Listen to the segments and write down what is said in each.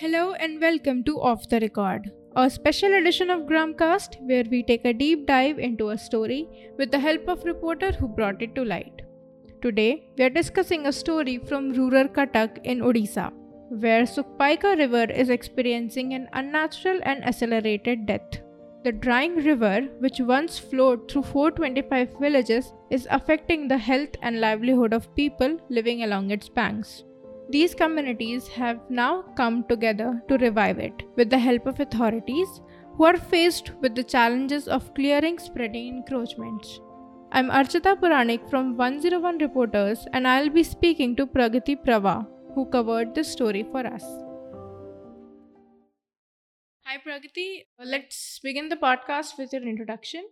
Hello and welcome to Off the Record, a special edition of Gramcast where we take a deep dive into a story with the help of a reporter who brought it to light. Today, we are discussing a story from rural Cuttack in Odisha, where Sukpaika River is experiencing an unnatural and accelerated death. The drying river, which once flowed through 425 villages, is affecting the health and livelihood of people living along its banks. These communities have now come together to revive it with the help of authorities who are faced with the challenges of clearing spreading encroachments. I'm Archita Puranik from 101 Reporters and I'll be speaking to Pragati Prava, who covered this story for us. Hi Pragati, let's begin the podcast with your introduction.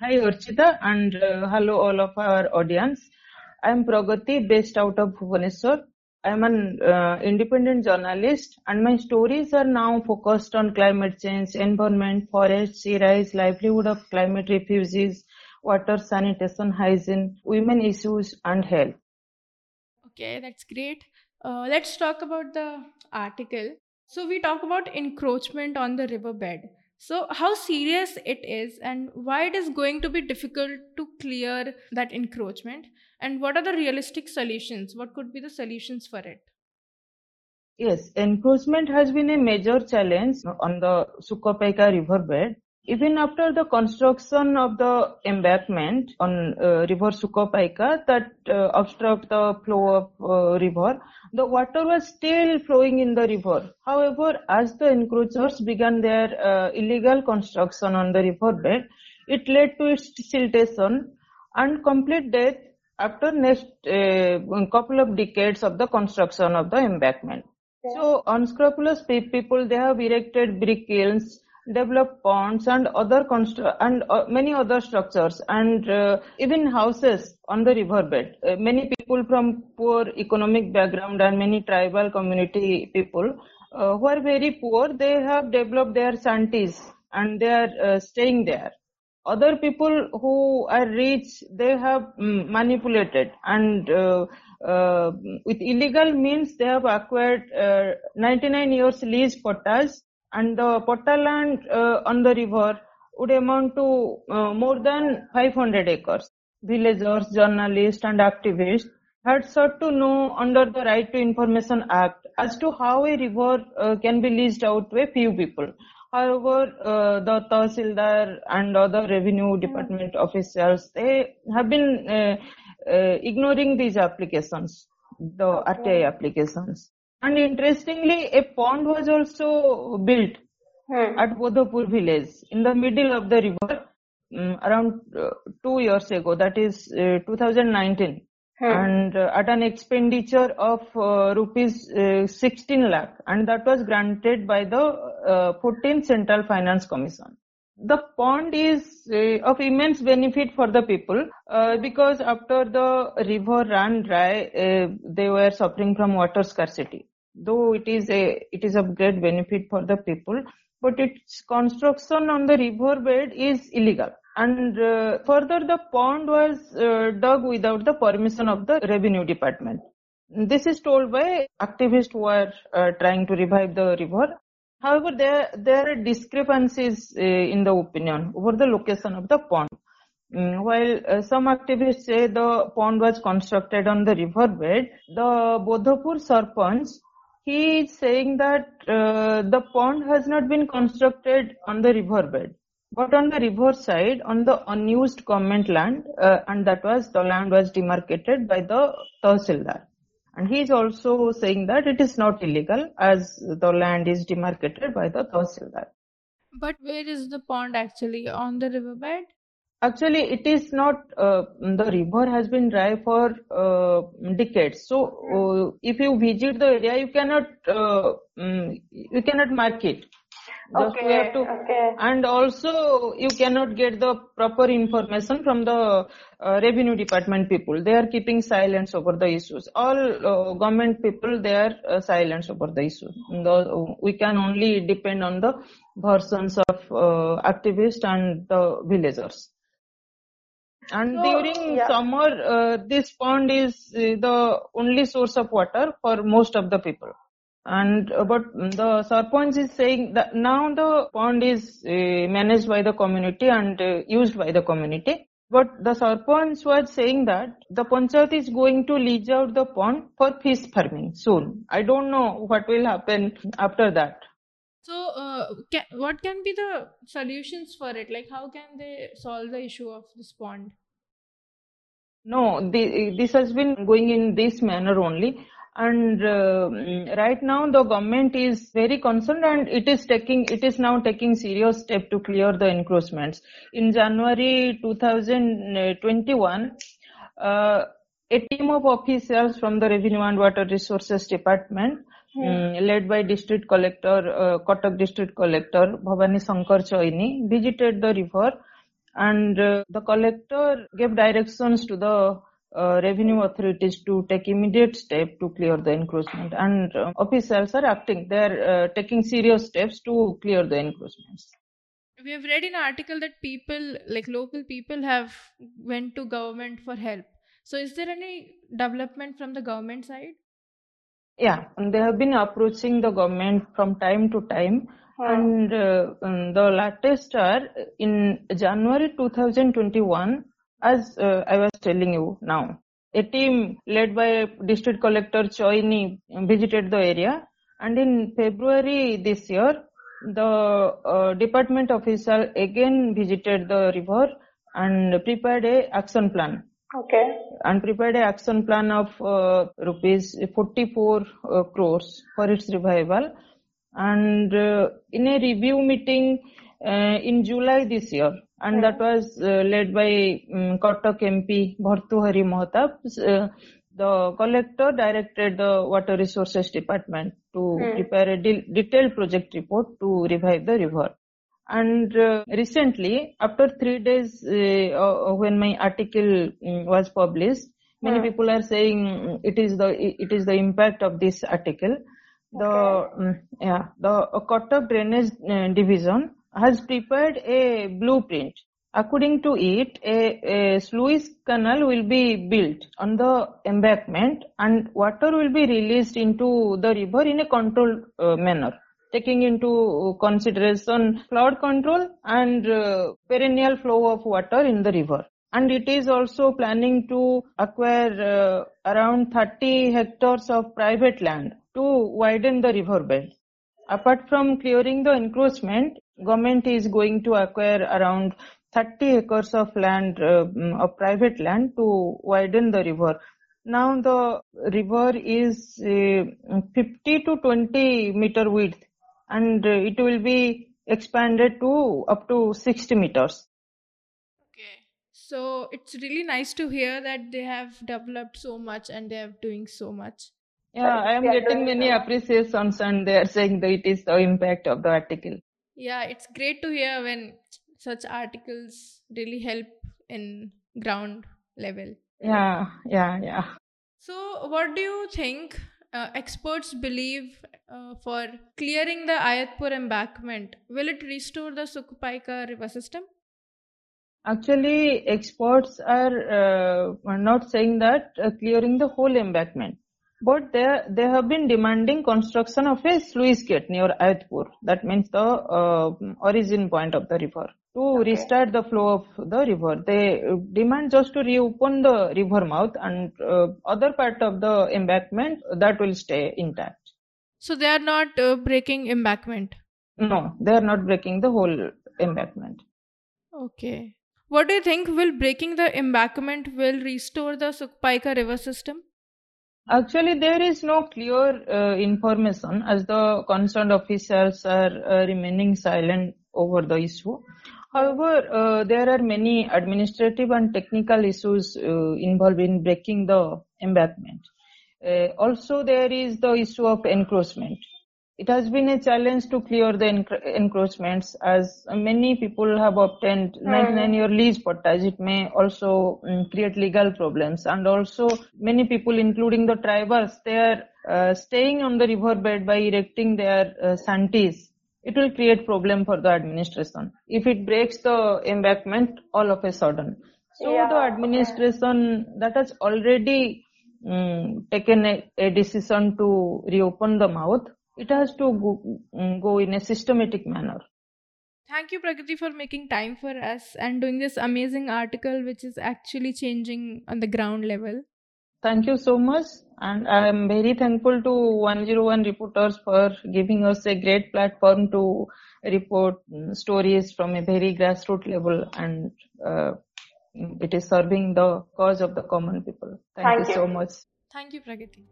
Hi Archita and uh, hello all of our audience. I'm Pragati based out of Bhubaneswar I'm an uh, independent journalist and my stories are now focused on climate change, environment, forest, sea rise, livelihood of climate refugees, water, sanitation, hygiene, women issues and health. Okay, that's great. Uh, let's talk about the article. So we talk about encroachment on the riverbed. So how serious it is and why it is going to be difficult to clear that encroachment? And what are the realistic solutions? What could be the solutions for it? Yes encroachment has been a major challenge on the Sukpaika riverbed even after the construction of the embankment on uh, river Sukpaika that uh, obstruct the flow of uh, river, the water was still flowing in the river. However, as the encroachers began their uh, illegal construction on the riverbed, it led to its siltation and complete death after next uh, couple of decades of the construction of the embankment. Yeah. So unscrupulous people, they have erected brick kilns, developed ponds and other constru- and uh, many other structures and uh, even houses on the riverbed. Uh, many people from poor economic background and many tribal community people uh, who are very poor, they have developed their shanties and they are uh, staying there other people who are rich they have mm, manipulated and uh, with illegal means they have acquired uh, 99 years lease pottas and the potta land uh, on the river would amount to uh, more than 500 acres. Villagers journalists and activists had sought to know under the right to information act as to how a river uh, can be leased out to a few people. However, uh, the Tahsildar and other revenue department officials, they have been uh, uh, ignoring these applications, the RTI applications. And interestingly, a pond was also built hmm. at Bodhapur village in the middle of the river um, around uh, two years ago, that is uh, 2019. Hmm. and uh, at an expenditure of uh, rupees uh, 16 lakh and that was granted by the 14th Central Finance Commission. The pond is of immense benefit for the people because after the river ran dry, they were suffering from water scarcity. Though it is a it is of great benefit for the people, but its construction on the river bed is illegal. And uh, further the pond was uh, dug without the permission of the revenue department. This is told by activists who are uh, trying to revive the river. However there there are discrepancies uh, in the opinion over the location of the pond. Mm, while uh, some activists say the pond was constructed on the riverbed, the bodhapur sarpanch he is saying that uh, the pond has not been constructed on the riverbed, but on the river side, on the unused government land, uh, and that was the land was demarcated by the Tahsildar. And he is also saying that it is not illegal as the land is demarcated by the Tahsildar. But where is the pond actually? On the riverbed? Actually, it is not. Uh, the river has been dry for uh, decades. So, uh, if you visit the area, you cannot uh, um, you cannot mark it. Just okay, have to, okay. and also you cannot get the proper information from the uh, revenue department people. They are keeping silence over the issues. All uh, government people, they are uh, silence over the issues. The, we can only depend on the versions of uh, activists and the villagers. And so, during yeah. summer, uh, this pond is uh, the only source of water for most of the people. and uh, but the sarpanch is saying that now the pond is uh, managed by the community and uh, used by the community but the sarpanch was saying that the panchayat is going to lease out the pond for fish farming soon i don't know what will happen after that so uh, can, what can be the solutions for it? Like how can they solve the issue of this pond? No the, this has been going in this manner only. And uh, right now the government is very concerned and it is taking it is now taking serious step to clear the encroachments. In january 2021 uh, a team of officials from the revenue and water resources department led by district collector uh, Cuttack district collector Bhabani Shankar Chayani visited the river and uh, the collector gave directions to the uh, revenue authorities to take immediate step to clear the encroachment and uh, officials are acting they are uh, taking serious steps to clear the encroachments. We have read in an article that people like local people have went to government for help. So is there any development from the government side yeah and they have been approaching the government from time to time hmm. and uh, um, the latest are in january 2021 as uh, I was telling you now. A team led by District Collector Chayani visited the area and in February this year, the uh, department official again visited the river and prepared a action plan. Okay. And prepared a action plan of uh, rupees 44 uh, crores for its revival. And uh, in a review meeting uh, in July this year, and that was uh, led by um, Cuttack MP Bhartruhari Mahtab. Uh, the collector directed the water resources department to mm. prepare a de- detailed project report to revive the river. And uh, recently, after three days uh, when my article um, was published, many mm. people are saying it is the it is the impact of this article. The okay. um, yeah the uh, drainage uh, division has prepared a blueprint. According to it, a, a sluice canal will be built on the embankment and water will be released into the river in a controlled uh, manner taking into consideration flood control and uh, perennial flow of water in the river. And it is also planning to acquire uh, around 30 hectares of private land to widen the river bed. Apart from clearing the encroachment, government is going to acquire around 30 acres of land, uh, of private land to widen the river. Now the river is uh, 50 to 20 meter width and uh, it will be expanded to up to 60 meters. Okay. So it's really nice to hear that they have developed so much and they are doing so much. Yeah, I am getting many appreciations and they are saying that it is the impact of the article. Yeah, it's great to hear when such articles really help in ground level. Yeah, yeah, yeah. So, what do you think uh, experts believe uh, for clearing the Ayatpur embankment? Will it restore the Sukpaika river system? Actually, experts are, uh, are not saying that uh, clearing the whole embankment but they they have been demanding construction of a sluice gate near Ayatpur. That means the uh, origin point of the river to okay. restart the flow of the river. They demand just to reopen the river mouth and uh, other part of the embankment that will stay intact. So they are not uh, breaking embankment. No, they are not breaking the whole embankment. Okay. What do you think will breaking the embankment will restore the Sukpaika river system? Actually, there is no clear uh, information as the concerned officials are uh, remaining silent over the issue. However, uh, there are many administrative and technical issues uh, involved in breaking the embankment. Uh, also, there is the issue of encroachment. It has been a challenge to clear the encroachments as many people have obtained mm. 99 year lease portage. It may also um, create legal problems and also many people including the tribals, they are uh, staying on the riverbed by erecting their uh, shanties. It will create problem for the administration if it breaks the embankment all of a sudden. So yeah, the administration okay. that has already um, taken a, a, decision to reopen the mouth, it has to go, um, go in a systematic manner. Thank you, Prakriti, for making time for us and doing this amazing article, which is actually changing on the ground level. Thank you so much. And I am very thankful to 101 reporters for giving us a great platform to report stories from a very grassroots level and uh, it is serving the cause of the common people. Thank, Thank you, you so much. Thank you, Pragati.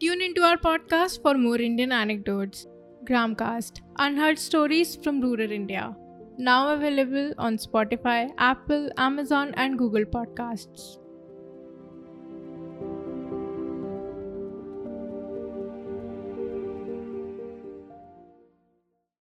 Tune into our podcast for more Indian anecdotes. Gramcast, unheard stories from rural India. Now available on Spotify, Apple, Amazon, and Google Podcasts.